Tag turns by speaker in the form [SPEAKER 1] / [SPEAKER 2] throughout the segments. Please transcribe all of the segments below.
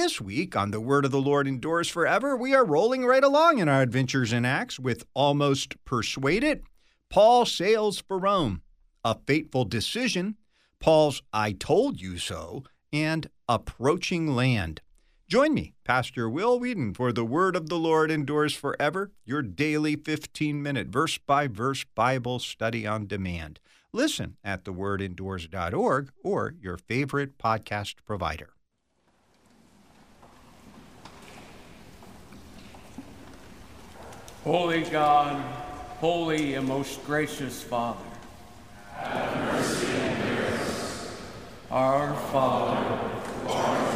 [SPEAKER 1] This week on The Word of the Lord Endures Forever, we are rolling right along in our adventures in Acts with Almost Persuaded, Paul Sails for Rome, A Fateful Decision, Paul's I Told You So, and Approaching Land. Join me, Pastor Will Weedon, for The Word of the Lord Endures Forever, your daily 15 minute verse by verse Bible study on demand. Listen at thewordendures.org or your favorite podcast provider.
[SPEAKER 2] Holy God, holy and most gracious Father,
[SPEAKER 3] have mercy hear us.
[SPEAKER 2] Our Father,
[SPEAKER 3] who art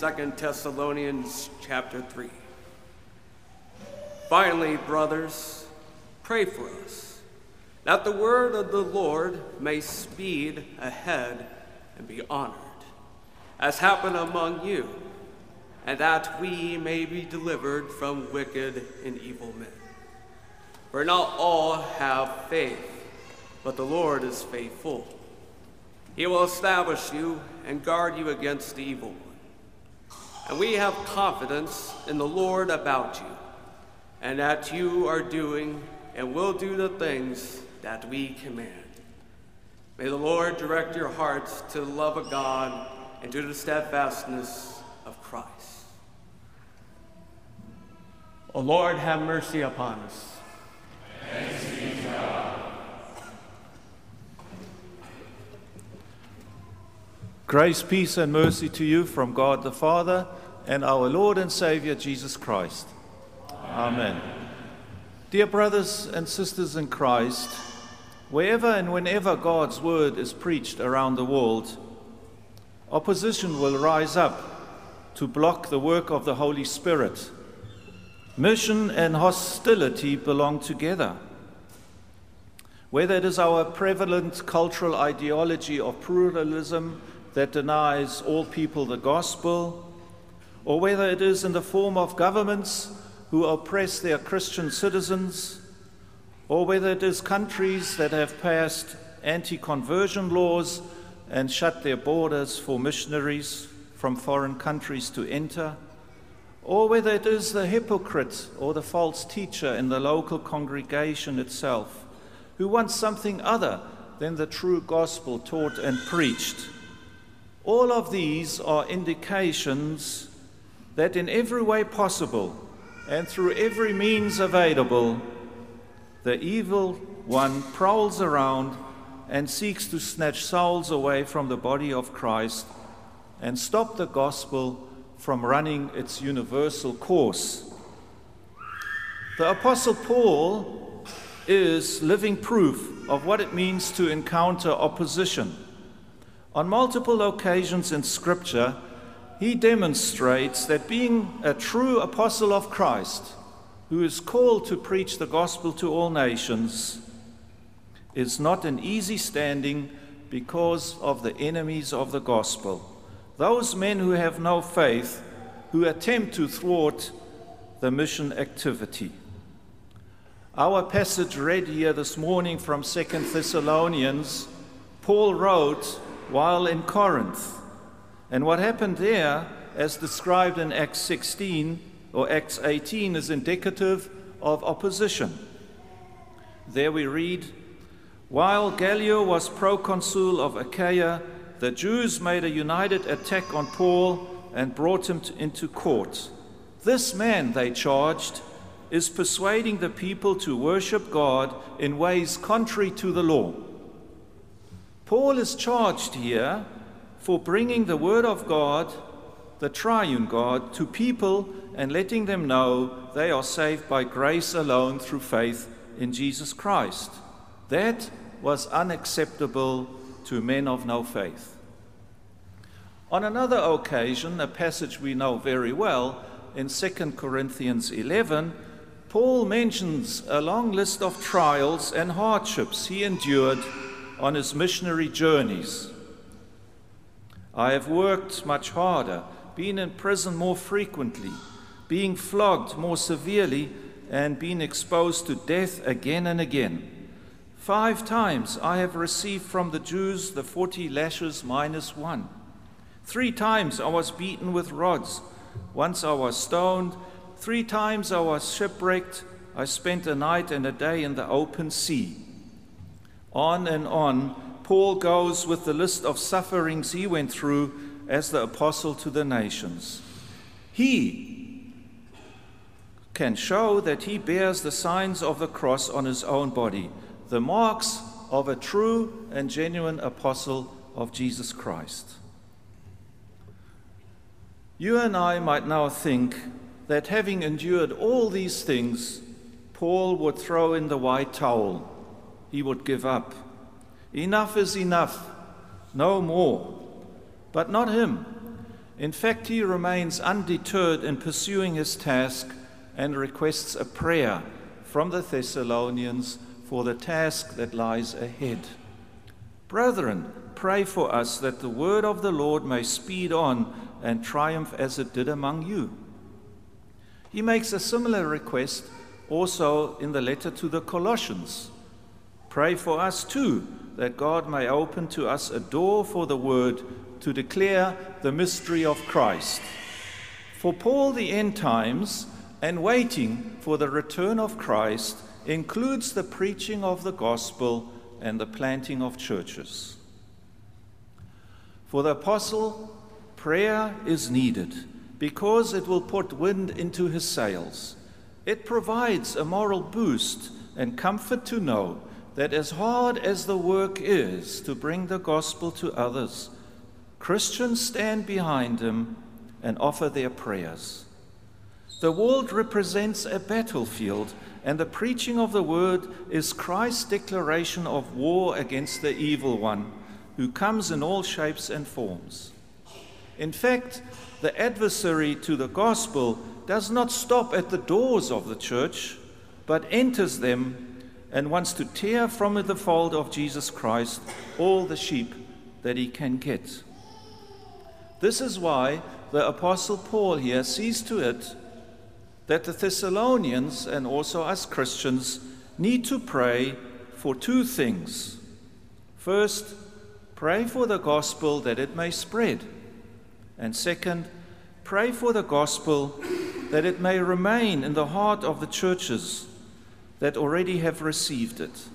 [SPEAKER 2] 2 Thessalonians chapter 3. Finally, brothers, pray for us, that the word of the Lord may speed ahead and be honored, as happened among you, and that we may be delivered from wicked and evil men. For not all have faith, but the Lord is faithful. He will establish you and guard you against the evil one. And we have confidence in the Lord about you, and that you are doing and will do the things that we command. May the Lord direct your hearts to the love of God and to the steadfastness of Christ. O Lord, have mercy upon us.
[SPEAKER 4] Grace, peace, and mercy to you from God the Father and our Lord and Savior Jesus Christ. Amen. Dear brothers and sisters in Christ, wherever and whenever God's word is preached around the world, opposition will rise up to block the work of the Holy Spirit. Mission and hostility belong together. Whether it is our prevalent cultural ideology of pluralism that denies all people the gospel, or whether it is in the form of governments who oppress their Christian citizens, or whether it is countries that have passed anti conversion laws and shut their borders for missionaries from foreign countries to enter, or whether it is the hypocrite or the false teacher in the local congregation itself who wants something other than the true gospel taught and preached. All of these are indications that in every way possible and through every means available, the evil one prowls around and seeks to snatch souls away from the body of Christ and stop the gospel from running its universal course. The Apostle Paul is living proof of what it means to encounter opposition. On multiple occasions in Scripture, he demonstrates that being a true apostle of Christ, who is called to preach the gospel to all nations, is not an easy standing because of the enemies of the gospel. Those men who have no faith, who attempt to thwart the mission activity. Our passage read here this morning from Second Thessalonians, Paul wrote while in Corinth. And what happened there, as described in Acts 16 or Acts 18, is indicative of opposition. There we read While Gallio was proconsul of Achaia, the Jews made a united attack on Paul and brought him to, into court. This man, they charged, is persuading the people to worship God in ways contrary to the law. Paul is charged here for bringing the Word of God, the triune God, to people and letting them know they are saved by grace alone through faith in Jesus Christ. That was unacceptable to men of no faith. On another occasion, a passage we know very well, in 2 Corinthians 11, Paul mentions a long list of trials and hardships he endured on his missionary journeys. I have worked much harder, been in prison more frequently, being flogged more severely, and been exposed to death again and again. Five times I have received from the Jews the forty lashes minus one. Three times I was beaten with rods. Once I was stoned. Three times I was shipwrecked. I spent a night and a day in the open sea. On and on, Paul goes with the list of sufferings he went through as the apostle to the nations. He can show that he bears the signs of the cross on his own body, the marks of a true and genuine apostle of Jesus Christ. You and I might now think that having endured all these things, Paul would throw in the white towel he would give up. Enough is enough, no more. But not him. In fact, he remains undeterred in pursuing his task and requests a prayer from the Thessalonians for the task that lies ahead. Brethren, pray for us that the word of the Lord may speed on and triumph as it did among you. He makes a similar request also in the letter to the Colossians. Pray for us too, that God may open to us a door for the word to declare the mystery of Christ. For Paul, the end times and waiting for the return of Christ includes the preaching of the gospel and the planting of churches. For the apostle, prayer is needed because it will put wind into his sails. It provides a moral boost and comfort to know that as hard as the work is to bring the gospel to others, Christians stand behind him and offer their prayers. The world represents a battlefield, and the preaching of the word is Christ's declaration of war against the evil one, who comes in all shapes and forms. In fact, the adversary to the gospel does not stop at the doors of the church, but enters them and wants to tear from the fold of Jesus Christ all the sheep that he can get. This is why the Apostle Paul here sees to it that the Thessalonians and also us Christians need to pray for two things. First, pray for the gospel that it may spread. And second, pray for the gospel that it may remain in the heart of the churches that already have received it.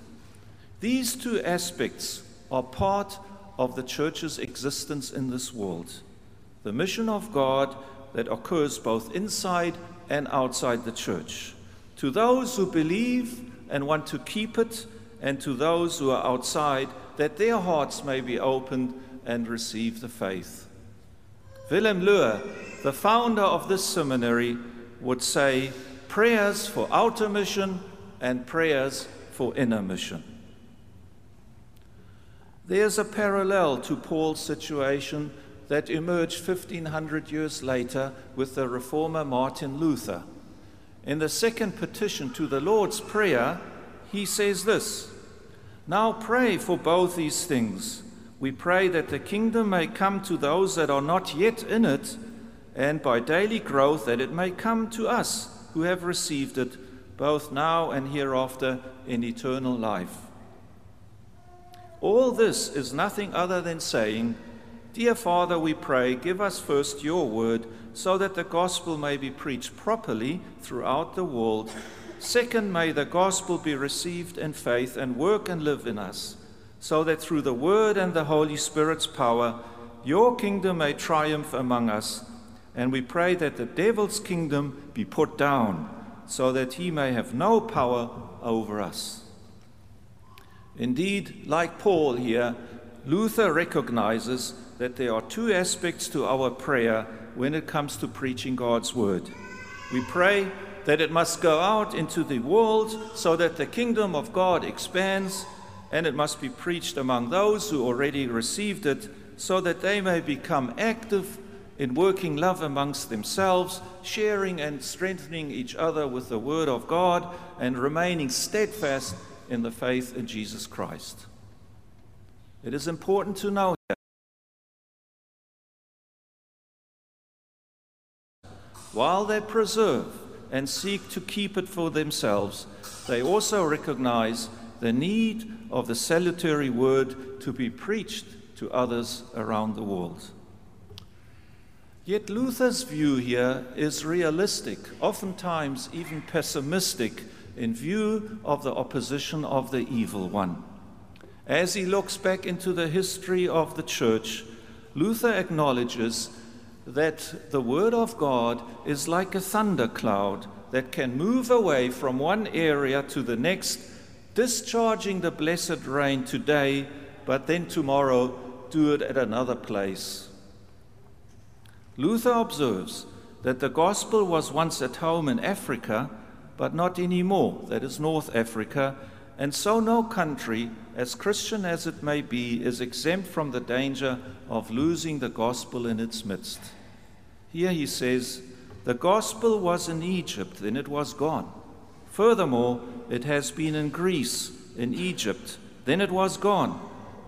[SPEAKER 4] These two aspects are part of the church's existence in this world the mission of God that occurs both inside and outside the church. To those who believe and want to keep it, and to those who are outside, that their hearts may be opened and receive the faith. Wilhelm Loehe, the founder of this seminary, would say prayers for outer mission and prayers for inner mission. There's a parallel to Paul's situation that emerged 1500 years later with the reformer Martin Luther. In the second petition to the Lord's Prayer, he says this Now pray for both these things. We pray that the kingdom may come to those that are not yet in it, and by daily growth that it may come to us who have received it, both now and hereafter in eternal life. All this is nothing other than saying, Dear Father, we pray, give us first your word, so that the gospel may be preached properly throughout the world. Second, may the gospel be received in faith and work and live in us, so that through the word and the Holy Spirit's power, your kingdom may triumph among us. And we pray that the devil's kingdom be put down, so that he may have no power over us. Indeed, like Paul here, Luther recognizes that there are two aspects to our prayer when it comes to preaching God's word. We pray that it must go out into the world so that the kingdom of God expands, and it must be preached among those who already received it so that they may become active in working love amongst themselves, sharing and strengthening each other with the word of God, and remaining steadfast in the faith in Jesus Christ. It is important to know that While they preserve and seek to keep it for themselves, they also recognize the need of the salutary word to be preached to others around the world. Yet Luther's view here is realistic, oftentimes even pessimistic, in view of the opposition of the evil one. As he looks back into the history of the church, Luther acknowledges that the Word of God is like a thundercloud that can move away from one area to the next, discharging the blessed rain today, but then tomorrow do it at another place. Luther observes that the gospel was once at home in Africa, but not anymore, that is North Africa, and so no country, as Christian as it may be, is exempt from the danger of losing the gospel in its midst. Here he says, The gospel was in Egypt, then it was gone. Furthermore, it has been in Greece, in Egypt, then it was gone.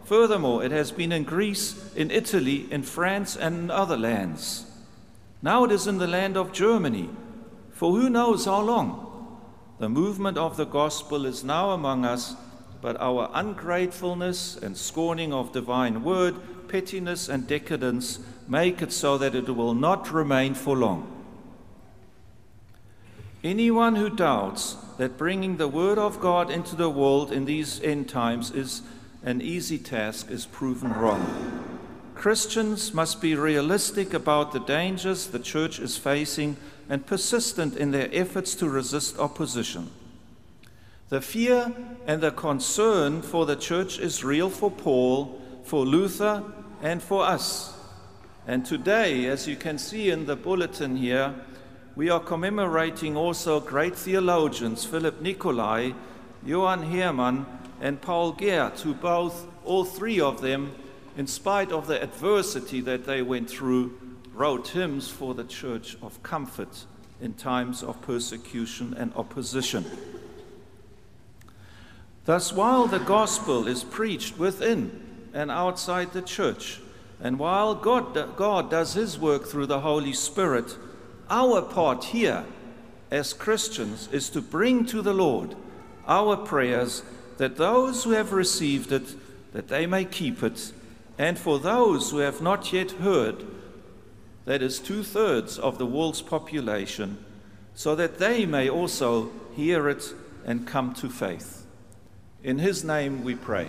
[SPEAKER 4] Furthermore, it has been in Greece, in Italy, in France, and in other lands. Now it is in the land of Germany, for who knows how long? The movement of the gospel is now among us, but our ungratefulness and scorning of divine word, pettiness and decadence make it so that it will not remain for long. Anyone who doubts that bringing the word of God into the world in these end times is an easy task is proven wrong. Christians must be realistic about the dangers the church is facing and persistent in their efforts to resist opposition. The fear and the concern for the church is real for Paul, for Luther, and for us. And today, as you can see in the bulletin here, we are commemorating also great theologians Philip Nicolai, Johann Heermann, and Paul Gerhardt, who both, all three of them, in spite of the adversity that they went through, wrote hymns for the church of comfort in times of persecution and opposition. Thus, while the gospel is preached within and outside the church, and while God, God does his work through the Holy Spirit, our part here as Christians is to bring to the Lord our prayers that those who have received it that they may keep it and for those who have not yet heard that is two thirds of the world's population, so that they may also hear it and come to faith. In his name we pray.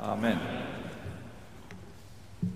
[SPEAKER 4] Amen.
[SPEAKER 2] In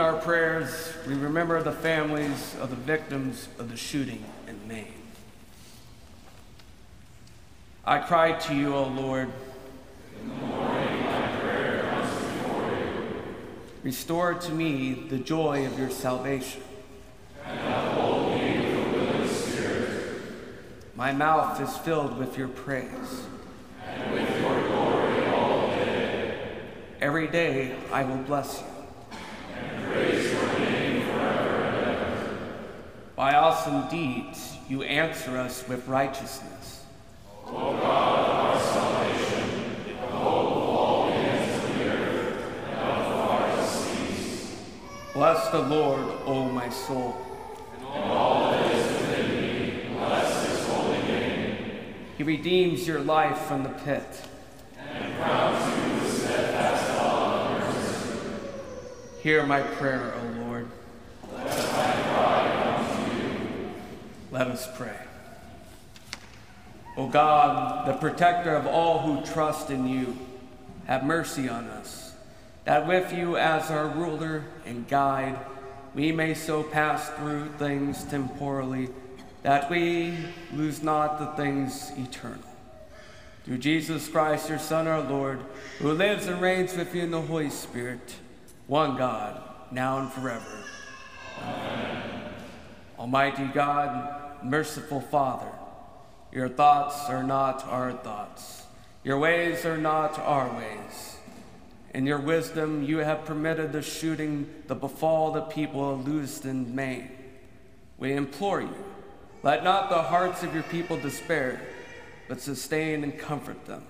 [SPEAKER 2] our prayers, we remember the families of the victims of the shooting in Maine. I cry to you, O Lord. Restore to me the joy of your salvation. My mouth is filled with your praise.
[SPEAKER 3] And with your glory all day.
[SPEAKER 2] Every day I will bless you.
[SPEAKER 3] And praise your name forever and ever.
[SPEAKER 2] Awesome deeds you answer us with righteousness.
[SPEAKER 3] O God, of our salvation, the hope of all the ends of the earth, and of farthest seas.
[SPEAKER 2] Bless the Lord, O my soul.
[SPEAKER 3] And all that is within me, bless his holy name.
[SPEAKER 2] He redeems your life from the pit.
[SPEAKER 3] And crowns you with steadfast love and mercy.
[SPEAKER 2] Hear my prayer, O Lord.
[SPEAKER 3] Let my cry come to you.
[SPEAKER 2] Let us pray. O God, the protector of all who trust in you, have mercy on us, that with you as our ruler and guide, we may so pass through things temporally that we lose not the things eternal. Through Jesus Christ, your Son, our Lord, who lives and reigns with you in the Holy Spirit, one God, now and forever.
[SPEAKER 3] Amen.
[SPEAKER 2] Almighty God, merciful Father, your thoughts are not our thoughts. Your ways are not our ways. In your wisdom, you have permitted the shooting to befall the people of Lewiston, Maine. We implore you, let not the hearts of your people despair, but sustain and comfort them.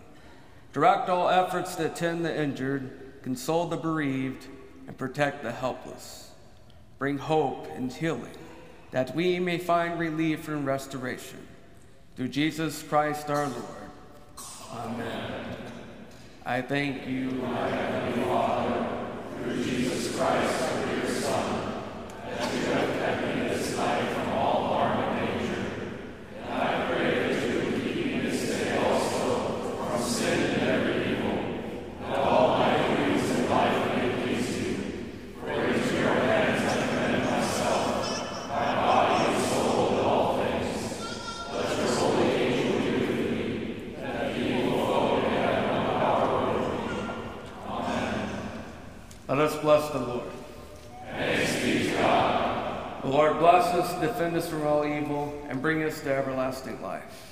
[SPEAKER 2] Direct all efforts to attend the injured, console the bereaved, and protect the helpless. Bring hope and healing, that we may find relief and restoration. Through Jesus Christ our Lord. Amen. I thank you,
[SPEAKER 3] my Heavenly Father, through Jesus Christ, your Son, that you have kept me this night from all harm and danger. And I pray that you would keep me this day also from sin and every evil, that all my duties in life may please you. For into your hands I commend myself, my body and soul and all things. Let your holy angel be with me, that the evil foe may have no power over me. Amen.
[SPEAKER 2] Let bless the Lord.
[SPEAKER 3] Thanks be to God.
[SPEAKER 2] The Lord bless us, defend us from all evil, and bring us to everlasting life.